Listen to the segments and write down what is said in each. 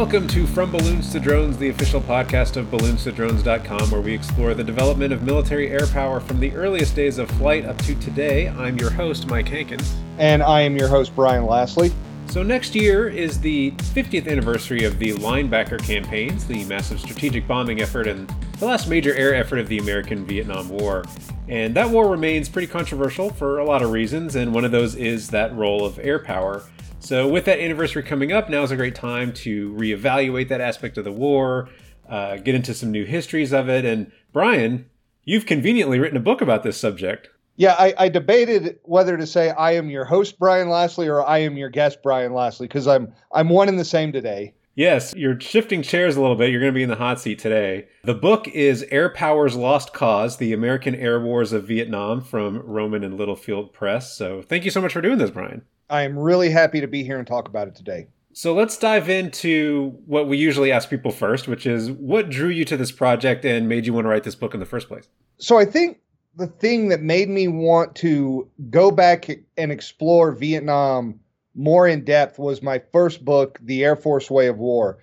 Welcome to From Balloons to Drones, the official podcast of balloonstodrones.com, where we explore the development of military air power from the earliest days of flight up to today. I'm your host, Mike Hankins. And I am your host, Brian Laslie. So, next year is the 50th anniversary of the Linebacker campaigns, the massive strategic bombing effort and the last major air effort of the American Vietnam War. And that war remains pretty controversial for a lot of reasons, and one of those is that role of air power. So, with that anniversary coming up, now is a great time to reevaluate that aspect of the war, uh, get into some new histories of it. And Brian, you've conveniently written a book about this subject. Yeah, I, I debated whether to say I am your host, Brian Laslie, or I am your guest, Brian Laslie, because I'm I'm one and the same today. Yes, you're shifting chairs a little bit. You're going to be in the hot seat today. The book is Air Power's Lost Cause The American Air Wars of Vietnam from Rowman and Littlefield Press. So thank you so much for doing this, Brian. I am really happy to be here and talk about it today. So let's dive into what we usually ask people first, which is what drew you to this project and made you want to write this book in the first place? So I think the thing that made me want to go back and explore Vietnam more in depth was my first book, The Air Force Way of War,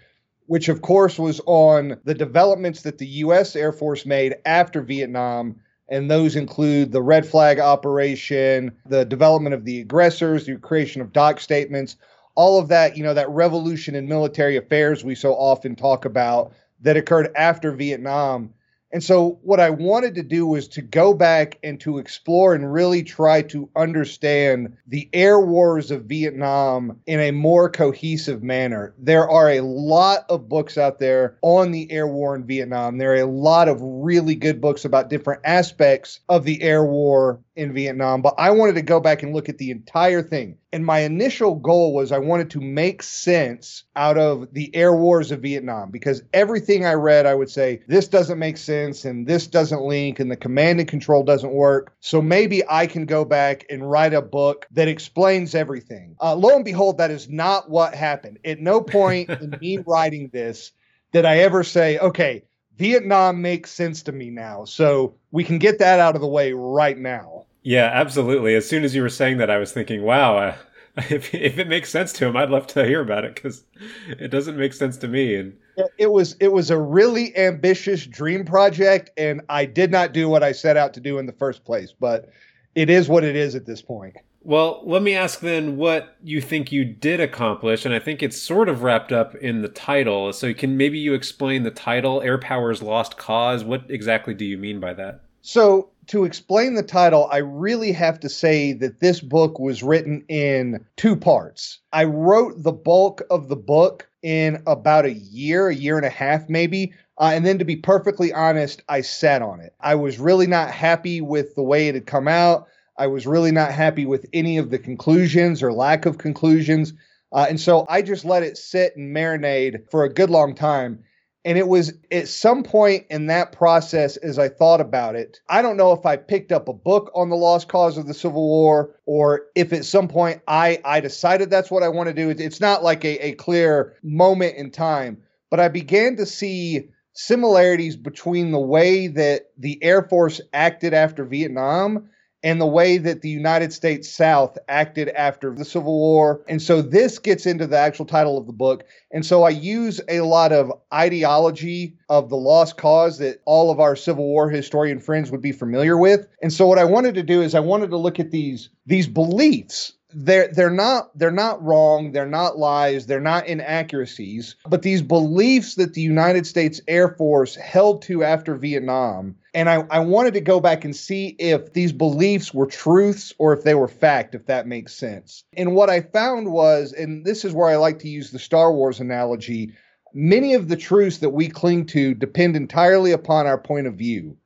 which of course was on the developments that the U.S. Air Force made after Vietnam and those include the red flag operation, the development of the aggressors, the creation of doc statements, all of that, you know, that revolution in military affairs we so often talk about that occurred after Vietnam and so, what I wanted to do was to go back and to explore and really try to understand the air wars of Vietnam in a more cohesive manner. There are a lot of books out there on the air war in Vietnam. There are a lot of really good books about different aspects of the air war in Vietnam, but I wanted to go back and look at the entire thing. And my initial goal was I wanted to make sense out of the air wars of Vietnam because everything I read, I would say, this doesn't make sense and this doesn't link and the command and control doesn't work. So maybe I can go back and write a book that explains everything. Uh, lo and behold, that is not what happened. At no point in me writing this did I ever say, okay, Vietnam makes sense to me now. So we can get that out of the way right now. Yeah, absolutely. As soon as you were saying that, I was thinking, wow, uh, if, if it makes sense to him, I'd love to hear about it because it doesn't make sense to me. And it was it was a really ambitious dream project, and I did not do what I set out to do in the first place. But it is what it is at this point. Well, let me ask then what you think you did accomplish, and I think it's sort of wrapped up in the title. So, can maybe you explain the title, Air Power's Lost Cause? What exactly do you mean by that? So, to explain the title, I really have to say that this book was written in two parts. I wrote the bulk of the book in about a year, a year and a half, maybe. Uh, and then, to be perfectly honest, I sat on it. I was really not happy with the way it had come out. I was really not happy with any of the conclusions or lack of conclusions. Uh, and so I just let it sit and marinate for a good long time. And it was at some point in that process, as I thought about it, I don't know if I picked up a book on the lost cause of the Civil War or if at some point I, I decided that's what I want to do. It's not like a, a clear moment in time, but I began to see similarities between the way that the Air Force acted after Vietnam and the way that the United States South acted after the Civil War. And so this gets into the actual title of the book. And so I use a lot of ideology of the lost cause that all of our Civil War historian friends would be familiar with. And so what I wanted to do is I wanted to look at these these beliefs they're they're not they're not wrong they're not lies they're not inaccuracies but these beliefs that the united states air force held to after vietnam and I, I wanted to go back and see if these beliefs were truths or if they were fact if that makes sense. And what i found was and this is where i like to use the star wars analogy many of the truths that we cling to depend entirely upon our point of view.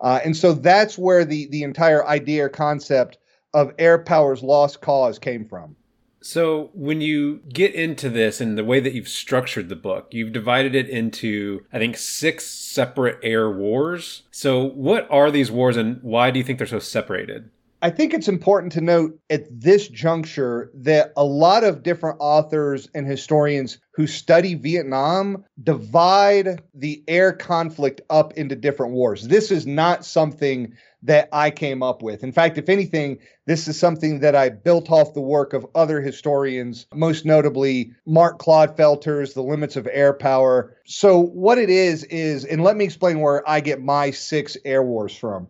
Uh, and so that's where the the entire idea or concept of air power's lost cause came from. So, when you get into this and the way that you've structured the book, you've divided it into, I think, six separate air wars. So, what are these wars and why do you think they're so separated? I think it's important to note at this juncture that a lot of different authors and historians who study Vietnam divide the air conflict up into different wars. This is not something that I came up with. In fact, if anything, this is something that I built off the work of other historians, most notably Mark Clodfelter's The Limits of Air Power. So, what it is, is, and let me explain where I get my six air wars from.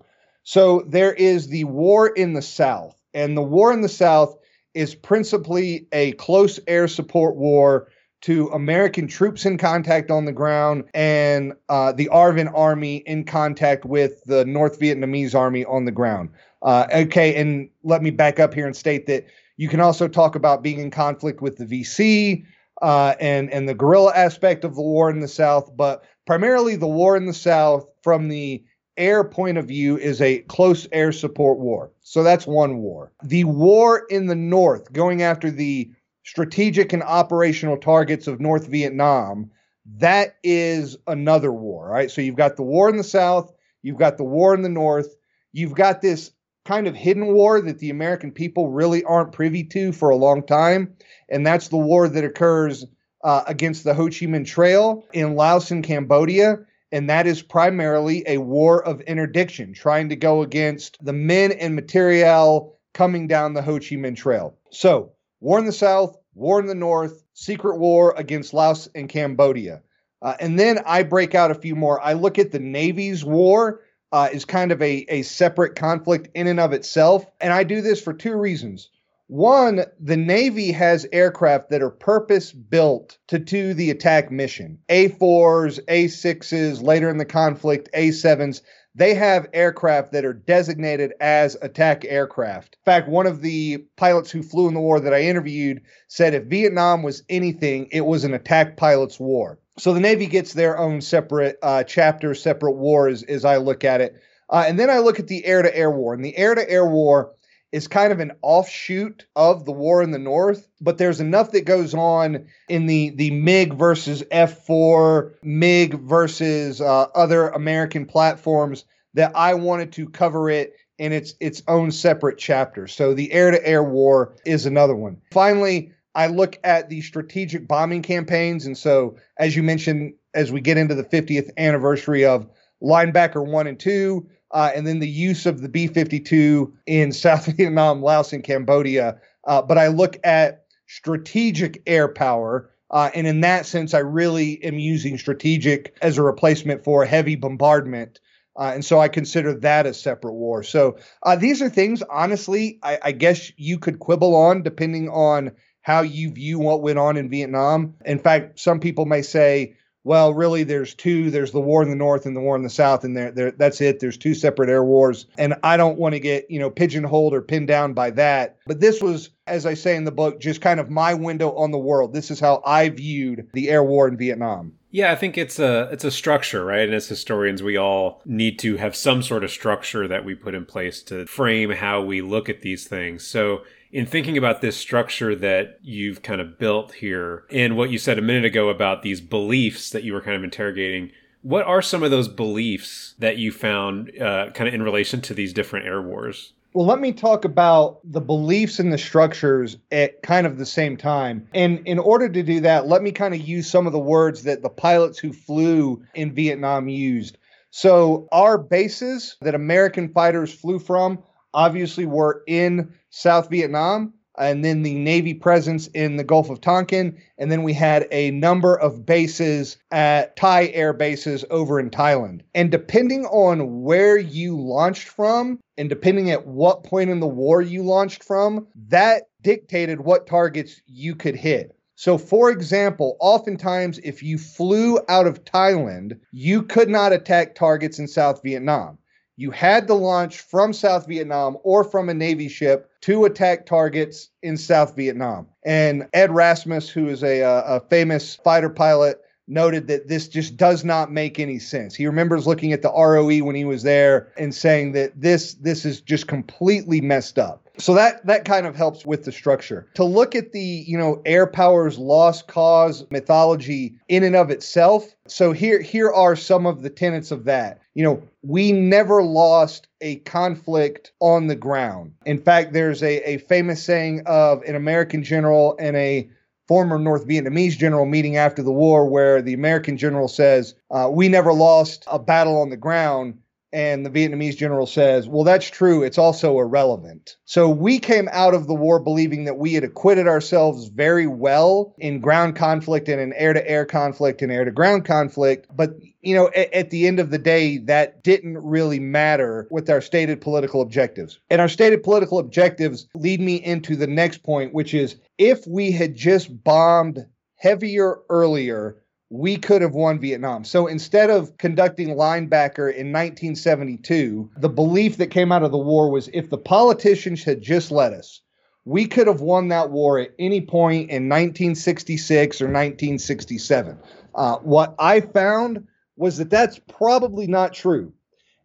So, there is the war in the South, and the war in the South is principally a close air support war to American troops in contact on the ground and uh, the ARVN army in contact with the North Vietnamese army on the ground. Uh, okay, and let me back up here and state that you can also talk about being in conflict with the VC uh, and and the guerrilla aspect of the war in the South, but primarily the war in the South from the air point of view is a close air support war. So that's one war. The war in the North, going after the strategic and operational targets of North Vietnam, that is another war, right? So you've got the war in the South, you've got the war in the North, you've got this kind of hidden war that the American people really aren't privy to for a long time, and that's the war that occurs uh, against the Ho Chi Minh Trail in Laos and Cambodia. And that is primarily a war of interdiction, trying to go against the men and materiel coming down the Ho Chi Minh Trail. So, war in the South, war in the North, secret war against Laos and Cambodia. Uh, and then I break out a few more. I look at the Navy's war uh, is kind of a, a separate conflict in and of itself. And I do this for two reasons. One, the Navy has aircraft that are purpose built to do the attack mission. A4s, A6s, later in the conflict, A7s they have aircraft that are designated as attack aircraft. In fact, one of the pilots who flew in the war that I interviewed said if Vietnam was anything, it was an attack pilot's war. So the Navy gets their own separate uh, chapter, separate wars as I look at it. Uh, and then I look at the air to air war. And the air to air war is kind of an offshoot of the war in the north but there's enough that goes on in the the mig versus f4 mig versus uh, other american platforms that i wanted to cover it in its its own separate chapter. So the air to air war is another one. Finally i look at the strategic bombing campaigns. And so as you mentioned as we get into the 50th anniversary of linebacker 1 and 2 uh, and then the use of the B 52 in South Vietnam, Laos, and Cambodia. Uh, but I look at strategic air power. Uh, and in that sense, I really am using strategic as a replacement for heavy bombardment. Uh, and so I consider that a separate war. So uh, these are things, honestly, I, I guess you could quibble on depending on how you view what went on in Vietnam. In fact, some people may say, well, really, there's two. There's the war in the north and the war in the south, and there, there, that's it. There's two separate air wars, and I don't want to get you know pigeonholed or pinned down by that. But this was, as I say in the book, just kind of my window on the world. This is how I viewed the air war in Vietnam. Yeah, I think it's a it's a structure, right? And as historians, we all need to have some sort of structure that we put in place to frame how we look at these things. So in thinking about this structure that you've kind of built here and what you said a minute ago about these beliefs that you were kind of interrogating, what are some of those beliefs that you found uh, kind of in relation to these different air wars? Well, let me talk about the beliefs and the structures at kind of the same time. And in order to do that, let me kind of use some of the words that the pilots who flew in Vietnam used. So, our bases that American fighters flew from obviously were in South Vietnam, and then the Navy presence in the Gulf of Tonkin. And then we had a number of bases at Thai air bases over in Thailand. And depending on where you launched from, and depending at what point in the war you launched from, that dictated what targets you could hit. So, for example, oftentimes if you flew out of Thailand, you could not attack targets in South Vietnam you had to launch from South Vietnam or from a Navy ship to attack targets in South Vietnam. And Ed Rasimus, who is a, uh, a famous fighter pilot, noted that this just does not make any sense. He remembers looking at the ROE when he was there and saying that this this is just completely messed up. So that that kind of helps with the structure. To look at the, you know, air power's lost cause mythology in and of itself. So here here are some of the tenets of that. You know, we never lost a conflict on the ground. In fact, there's a, a famous saying of an American general and a former North Vietnamese general meeting after the war where the American general says, uh, We never lost a battle on the ground and the Vietnamese general says, Well, that's true. It's also irrelevant. So we came out of the war believing that we had acquitted ourselves very well in ground conflict and in air to air conflict and air to ground conflict. But, you know, at, at, the end of the day, that didn't really matter with our stated political objectives. And our stated political objectives lead me into the next point, which is if we had just bombed heavier earlier, we could have won Vietnam. So instead of conducting linebacker in 1972, the belief that came out of the war was if the politicians had just let us, we could have won that war at any point in 1966 or 1967. Uh, what I found was that that's probably not true.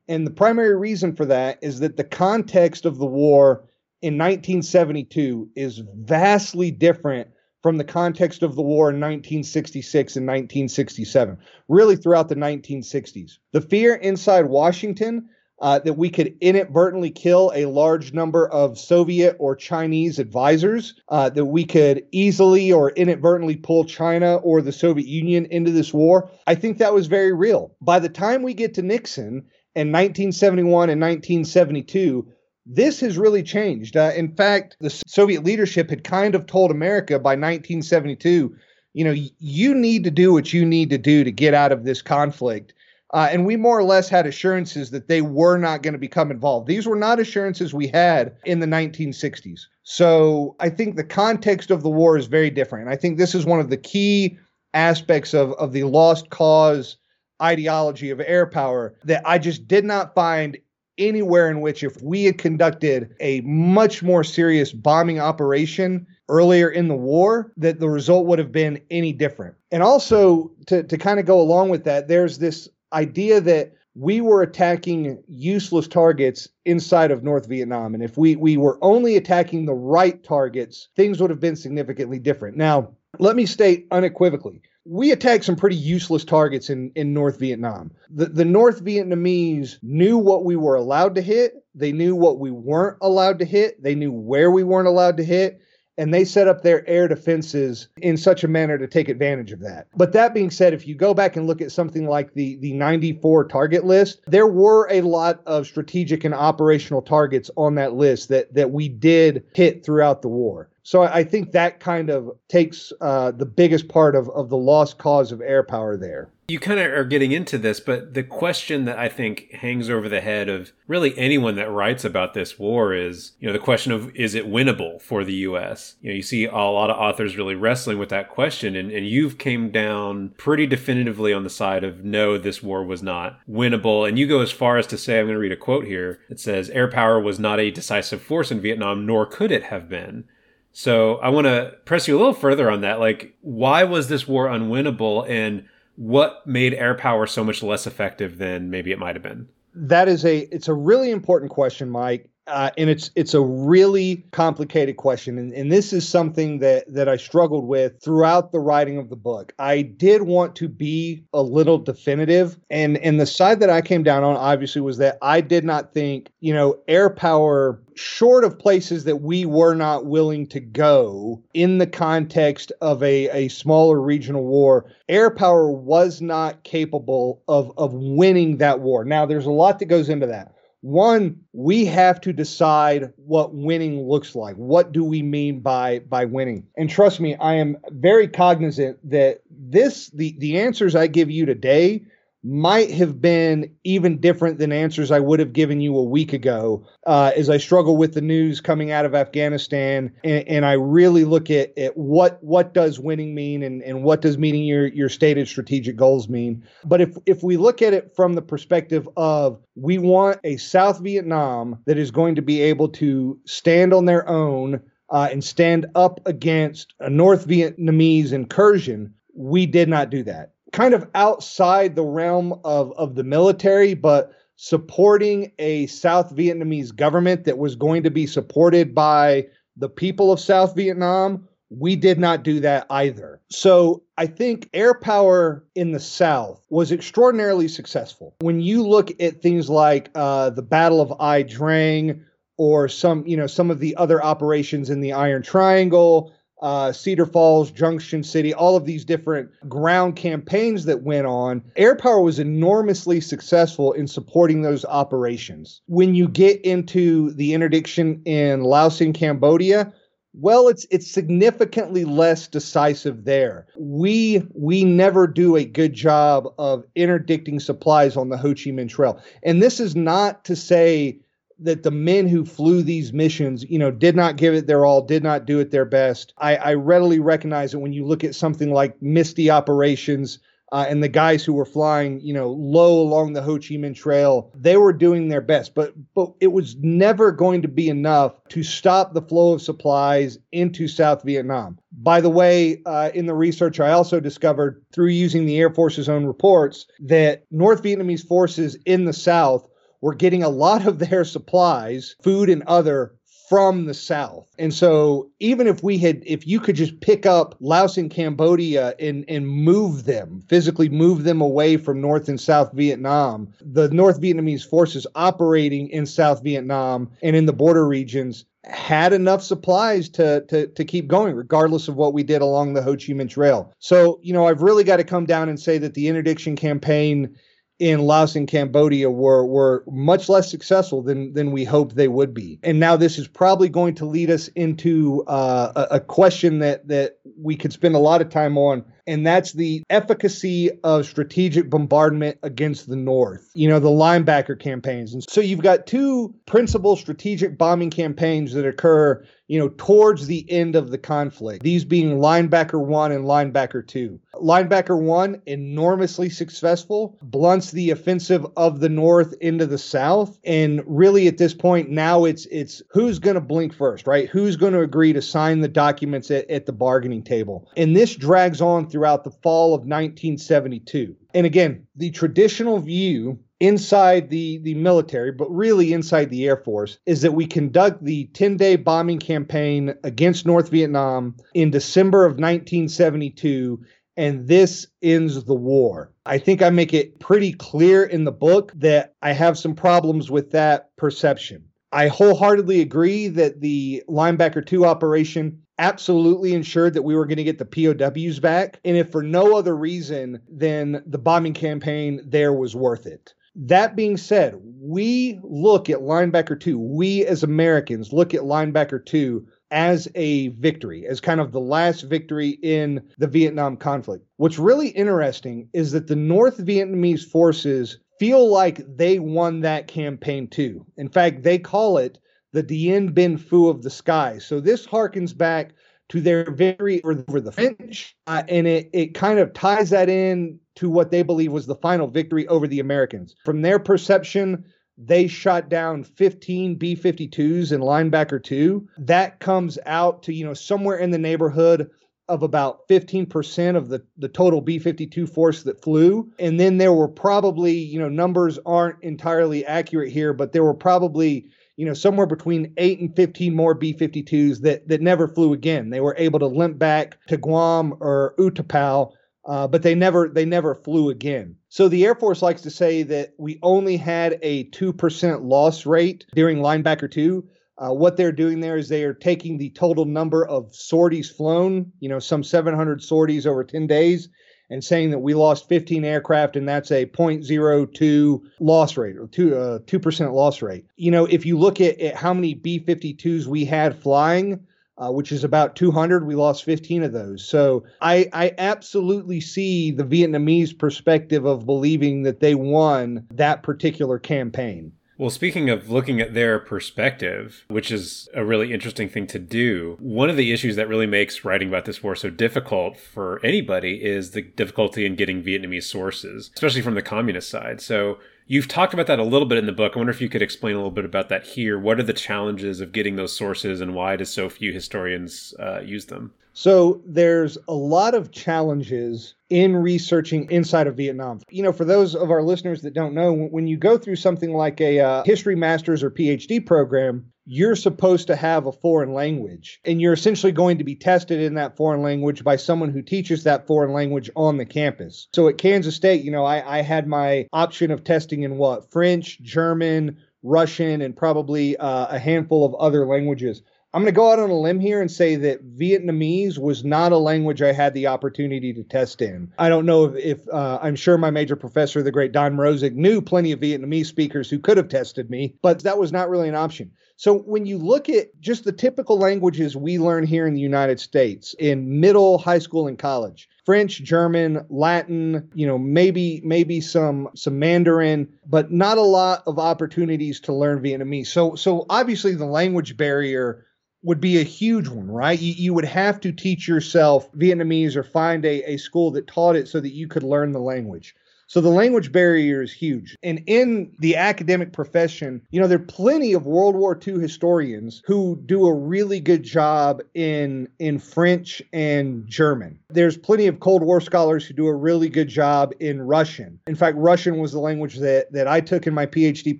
And the primary reason for that is that the context of the war in 1972 is vastly different from the context of the war in 1966 and 1967, really throughout the 1960s. The fear inside Washington uh, that we could inadvertently kill a large number of Soviet or Chinese advisors, uh, that we could easily or inadvertently pull China or the Soviet Union into this war, I think that was very real. By the time we get to Nixon in 1971 and 1972, this has really changed. Uh, in fact, the Soviet leadership had kind of told America by 1972, you know, you need to do what you need to do to get out of this conflict. Uh, and we more or less had assurances that they were not going to become involved. These were not assurances we had in the 1960s. So I think the context of the war is very different. I think this is one of the key aspects of, of the lost cause ideology of air power that I just did not find anywhere in which if we had conducted a much more serious bombing operation earlier in the war that the result would have been any different and also to, to kind of go along with that there's this idea that we were attacking useless targets inside of North Vietnam. And if we, we were only attacking the right targets, things would have been significantly different. Now, let me state unequivocally we attacked some pretty useless targets in, in North Vietnam. The, the North Vietnamese knew what we were allowed to hit, they knew what we weren't allowed to hit, they knew where we weren't allowed to hit, and they set up their air defenses in such a manner to take advantage of that. But that being said, if you go back and look at something like the, the 94 target list, there were a lot of strategic and operational targets on that list that, that we did hit throughout the war. So I think that kind of takes uh, the biggest part of, of the lost cause of air power there. You kind of are getting into this, but the question that I think hangs over the head of really anyone that writes about this war is, you know, the question of is it winnable for the U.S.? You know, you see a lot of authors really wrestling with that question, and, and you've came down pretty definitively on the side of no, this war was not winnable. And you go as far as to say, I'm going to read a quote here. It says, air power was not a decisive force in Vietnam, nor could it have been. So I want to press you a little further on that. Like, why was this war unwinnable, and what made air power so much less effective than maybe it might have been? That is a it's a really important question, Mike. Uh, and it's it's a really complicated question, and, and this is something that that I struggled with throughout the writing of the book. I did want to be a little definitive, and and the side that I came down on obviously was that I did not think you know air power short of places that we were not willing to go in the context of a, a smaller regional war, air power was not capable of, of winning that war. Now, there's a lot that goes into that. One, we have to decide what winning looks like. What do we mean by by winning? And trust me, I am very cognizant that this the the answers I give you today might have been even different than answers I would have given you a week ago uh, as I struggle with the news coming out of Afghanistan and, and, I really look at, at what what does winning mean and, and what does meeting your, your stated strategic goals mean. But if if we look at it from the perspective of we want a South Vietnam that is going to be able to stand on their own uh, and stand up against a North Vietnamese incursion, we did not do that kind of outside the realm of, of the military, but supporting a South Vietnamese government that was going to be supported by the people of South Vietnam. We did not do that either. So I think air power in the South was extraordinarily successful. When you look at things like uh, the Battle of Ia Drang or some, you know, some of the other operations in the Iron Triangle, uh, Cedar Falls, Junction City, all of these different ground campaigns that went on, air power was enormously successful in supporting those operations. When you get into the interdiction in Laos and Cambodia, well, it's it's significantly less decisive there. We we never do a good job of interdicting supplies on the Ho Chi Minh Trail. And this is not to say that the men who flew these missions, you know, did not give it their all, did not do it their best. I, I readily recognize it when you look at something like Misty operations uh, and the guys who were flying, you know, low along the Ho Chi Minh Trail, they were doing their best, but but it was never going to be enough to stop the flow of supplies into South Vietnam. By the way, uh, in the research, I also discovered through using the Air Force's own reports that North Vietnamese forces in the South were getting a lot of their supplies, food and other, from the south. And so even if we had if you could just pick up Laos and Cambodia and and move them, physically move them away from North and South Vietnam, the North Vietnamese forces operating in South Vietnam and in the border regions had enough supplies to, to to keep going regardless of what we did along the Ho Chi Minh Trail. So, you know, I've really got to come down and say that the interdiction campaign in Laos and Cambodia were were much less successful than than we hoped they would be. And now this is probably going to lead us into uh, a, a question that that we could spend a lot of time on and that's the efficacy of strategic bombardment against the North. You know, the linebacker campaigns. And so you've got two principal strategic bombing campaigns that occur, you know, towards the end of the conflict, these being linebacker one and linebacker two. Linebacker one, enormously successful, blunts the offensive of the North into the South. And really at this point, now it's it's who's going to blink first, right? Who's going to agree to sign the documents at, at the bargaining table? And this drags on throughout the fall of 1972. And again, the traditional view inside the, the military, but really inside the Air Force, is that we conduct the 10 day bombing campaign against North Vietnam in December of 1972 and this ends the war. I think I make it pretty clear in the book that I have some problems with that perception. I wholeheartedly agree that the linebacker 2 operation absolutely ensured that we were going to get the POWs back. And if for no other reason than the bombing campaign there was worth it. That being said, we look at linebacker two, we as Americans look at linebacker two as a victory, as kind of the last victory in the Vietnam conflict. What's really interesting is that the North Vietnamese forces feel like they won that campaign too. In fact, they call it the Dien Bien Phu of the sky. So this harkens back to their victory over the French, uh, and it, it kind of ties that in to what they believe was the final victory over the Americans. From their perception, they shot down 15 B-52s in linebacker 2. That comes out to, you know, somewhere in the neighborhood of about 15% of the, the total B-52 force that flew. And then there were probably, you know, numbers aren't entirely accurate here, but there were probably you know, somewhere between eight and 15 more B 52s that, that never flew again. They were able to limp back to Guam or U Tapao, uh, but they never they never flew again. So the Air Force likes to say that we only had a 2% loss rate during linebacker two. Uh, what they're doing there is they are taking the total number of sorties flown, you know, some 700 sorties over 10 days, and saying that we lost 15 aircraft and that's a 0.02 loss rate or two, uh, 2% loss rate. You know, if you look at, at how many B 52s we had flying, uh, which is about 200, we lost 15 of those. So I, I absolutely see the Vietnamese perspective of believing that they won that particular campaign. Well, speaking of looking at their perspective, which is a really interesting thing to do, one of the issues that really makes writing about this war so difficult for anybody is the difficulty in getting Vietnamese sources, especially from the communist side. So You've talked about that a little bit in the book. I wonder if you could explain a little bit about that here. What are the challenges of getting those sources and why do so few historians uh, use them? So there's a lot of challenges in researching inside of Vietnam. You know, for those of our listeners that don't know, when you go through something like a uh, history master's or PhD program, you're supposed to have a foreign language and you're essentially going to be tested in that foreign language by someone who teaches that foreign language on the campus. So at Kansas State, you know, I, I had my option of testing in what? French, German, Russian, and probably uh, a handful of other languages. I'm going to go out on a limb here and say that Vietnamese was not a language I had the opportunity to test in. I don't know if, if uh, I'm sure my major professor, the great Don Mrozek, knew plenty of Vietnamese speakers who could have tested me, but that was not really an option. So when you look at just the typical languages we learn here in the United States in middle, high school, and college, French, German, Latin, you know, maybe maybe some some Mandarin, but not a lot of opportunities to learn Vietnamese. So so obviously the language barrier would be a huge one, right? You, you would have to teach yourself Vietnamese or find a, a school that taught it so that you could learn the language. So the language barrier is huge. And in the academic profession, you know, there are plenty of World War II historians who do a really good job in in French and German. There's plenty of Cold War scholars who do a really good job in Russian. In fact, Russian was the language that that I took in my PhD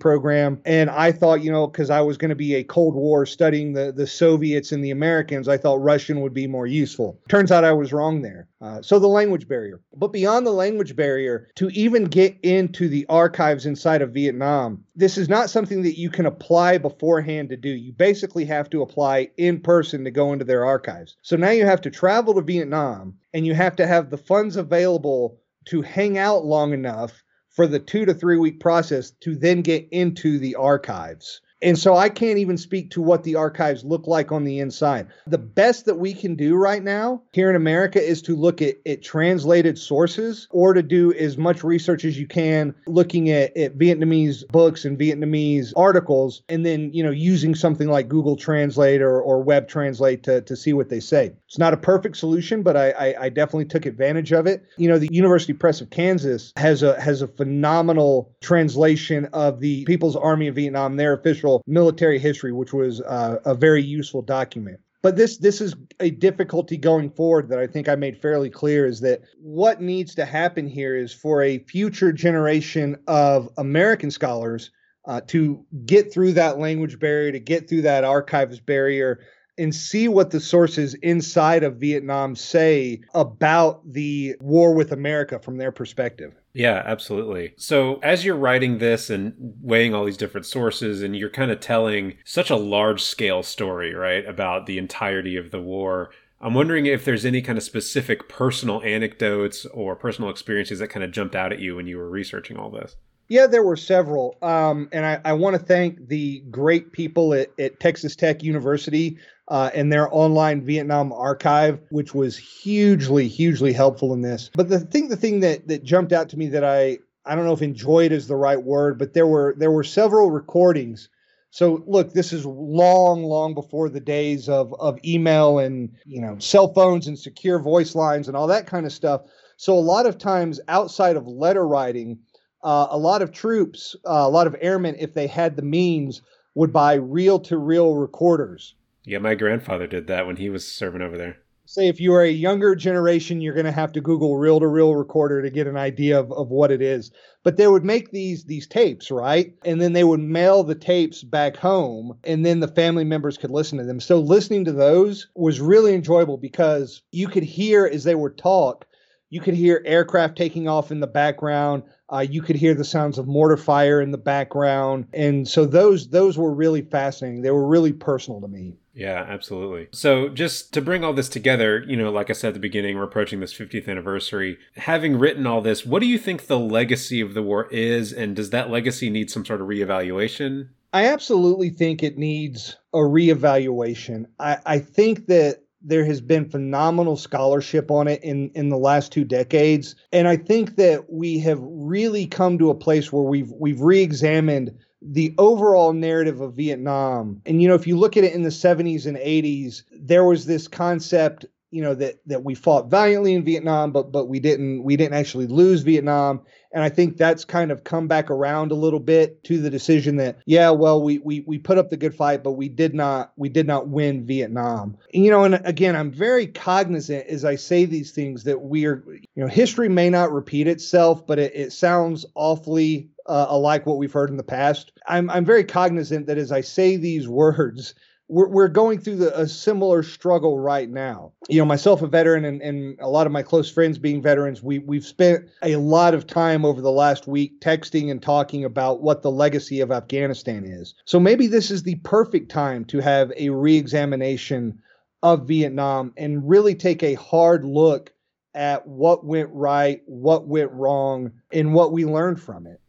program and I thought, you know, cuz I was going to be a Cold War studying the the Soviets and the Americans, I thought Russian would be more useful. Turns out I was wrong there. Uh, so the language barrier. But beyond the language barrier, to even get into the archives inside of Vietnam, this is not something that you can apply beforehand to do. You basically have to apply in person to go into their archives. So now you have to travel to Vietnam and you have to have the funds available to hang out long enough for the two to three week process to then get into the archives. And so I can't even speak to what the archives look like on the inside. The best that we can do right now here in America is to look at, at translated sources or to do as much research as you can looking at, at Vietnamese books and Vietnamese articles and then, you know, using something like Google Translate or, or Web Translate to, to see what they say. It's not a perfect solution, but I, I, I definitely took advantage of it. You know, the University Press of Kansas has a has a phenomenal translation of the People's Army of Vietnam, their official military history, which was uh, a very useful document. But this this is a difficulty going forward that I think I made fairly clear is that what needs to happen here is for a future generation of American scholars uh, to get through that language barrier, to get through that archives barrier, and see what the sources inside of Vietnam say about the war with America from their perspective. Yeah, absolutely. So, as you're writing this and weighing all these different sources, and you're kind of telling such a large scale story, right, about the entirety of the war, I'm wondering if there's any kind of specific personal anecdotes or personal experiences that kind of jumped out at you when you were researching all this. Yeah, there were several. Um, and I, I want to thank the great people at, at Texas Tech University uh, and their online Vietnam archive, which was hugely, hugely helpful in this. But the thing, the thing that that jumped out to me that I I don't know if enjoyed is the right word, but there were there were several recordings. So look, this is long, long before the days of of email and you know cell phones and secure voice lines and all that kind of stuff. So a lot of times outside of letter writing, uh, a lot of troops, uh, a lot of airmen, if they had the means, would buy reel to reel recorders. Yeah, my grandfather did that when he was serving over there. Say if you are a younger generation, you're going to have to Google reel to reel recorder to get an idea of, of what it is. But they would make these these tapes, right? And then they would mail the tapes back home, and then the family members could listen to them. So listening to those was really enjoyable because you could hear as they would talk, you could hear aircraft taking off in the background. Uh, you could hear the sounds of mortar fire in the background, and so those those were really fascinating. They were really personal to me. Yeah, absolutely. So, just to bring all this together, you know, like I said at the beginning, we're approaching this 50th anniversary. Having written all this, what do you think the legacy of the war is, and does that legacy need some sort of reevaluation? I absolutely think it needs a reevaluation. I, I think that there has been phenomenal scholarship on it in in the last two decades and i think that we have really come to a place where we've we've re-examined the overall narrative of Vietnam. And, you know, if you look at it in the 70s and 80s, there was this concept you know that that we fought valiantly in Vietnam, but but we didn't we didn't actually lose Vietnam. And I think that's kind of come back around a little bit to the decision that yeah, well we we we put up the good fight, but we did not we did not win Vietnam. You know, and again, I'm very cognizant as I say these things that we are you know history may not repeat itself, but it, it sounds awfully uh, alike what we've heard in the past. I'm I'm very cognizant that as I say these words we're, we're going through the, a similar struggle right now. You know, myself a veteran and, and a lot of my close friends being veterans, we we've spent a lot of time over the last week texting and talking about what the legacy of Afghanistan is. So maybe this is the perfect time to have a reexamination of Vietnam and really take a hard look at what went right, what went wrong, and what we learned from it.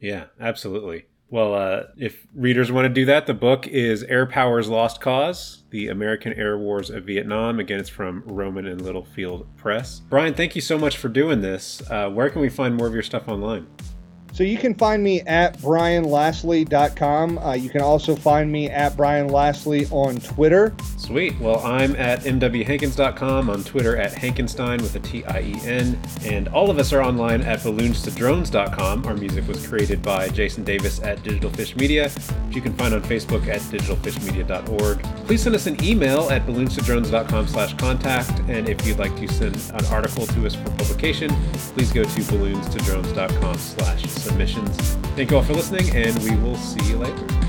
Yeah, absolutely. Well, uh, if readers want to do that, the book is Air Power's Lost Cause The American Air Wars of Vietnam. Again, it's from Rowman and Littlefield Press. Brian, thank you so much for doing this. Uh, where can we find more of your stuff online? So you can find me at brianlaslie.com. Uh, you can also find me at Brian Laslie on Twitter. Sweet. Well, I'm at mwhankins.com, on Twitter at Hankenstein with a T I E N, and all of us are online at balloonstodrones.com. Our music was created by Jason Davis at Digital Fish Media, which you can find on Facebook at digitalfishmedia.org. Please send us an email at balloonstodrones.com slash contact, and if you'd like to send an article to us for publication, please go to balloonstodrones.com slash submissions. Thank you all for listening, and we will see you later.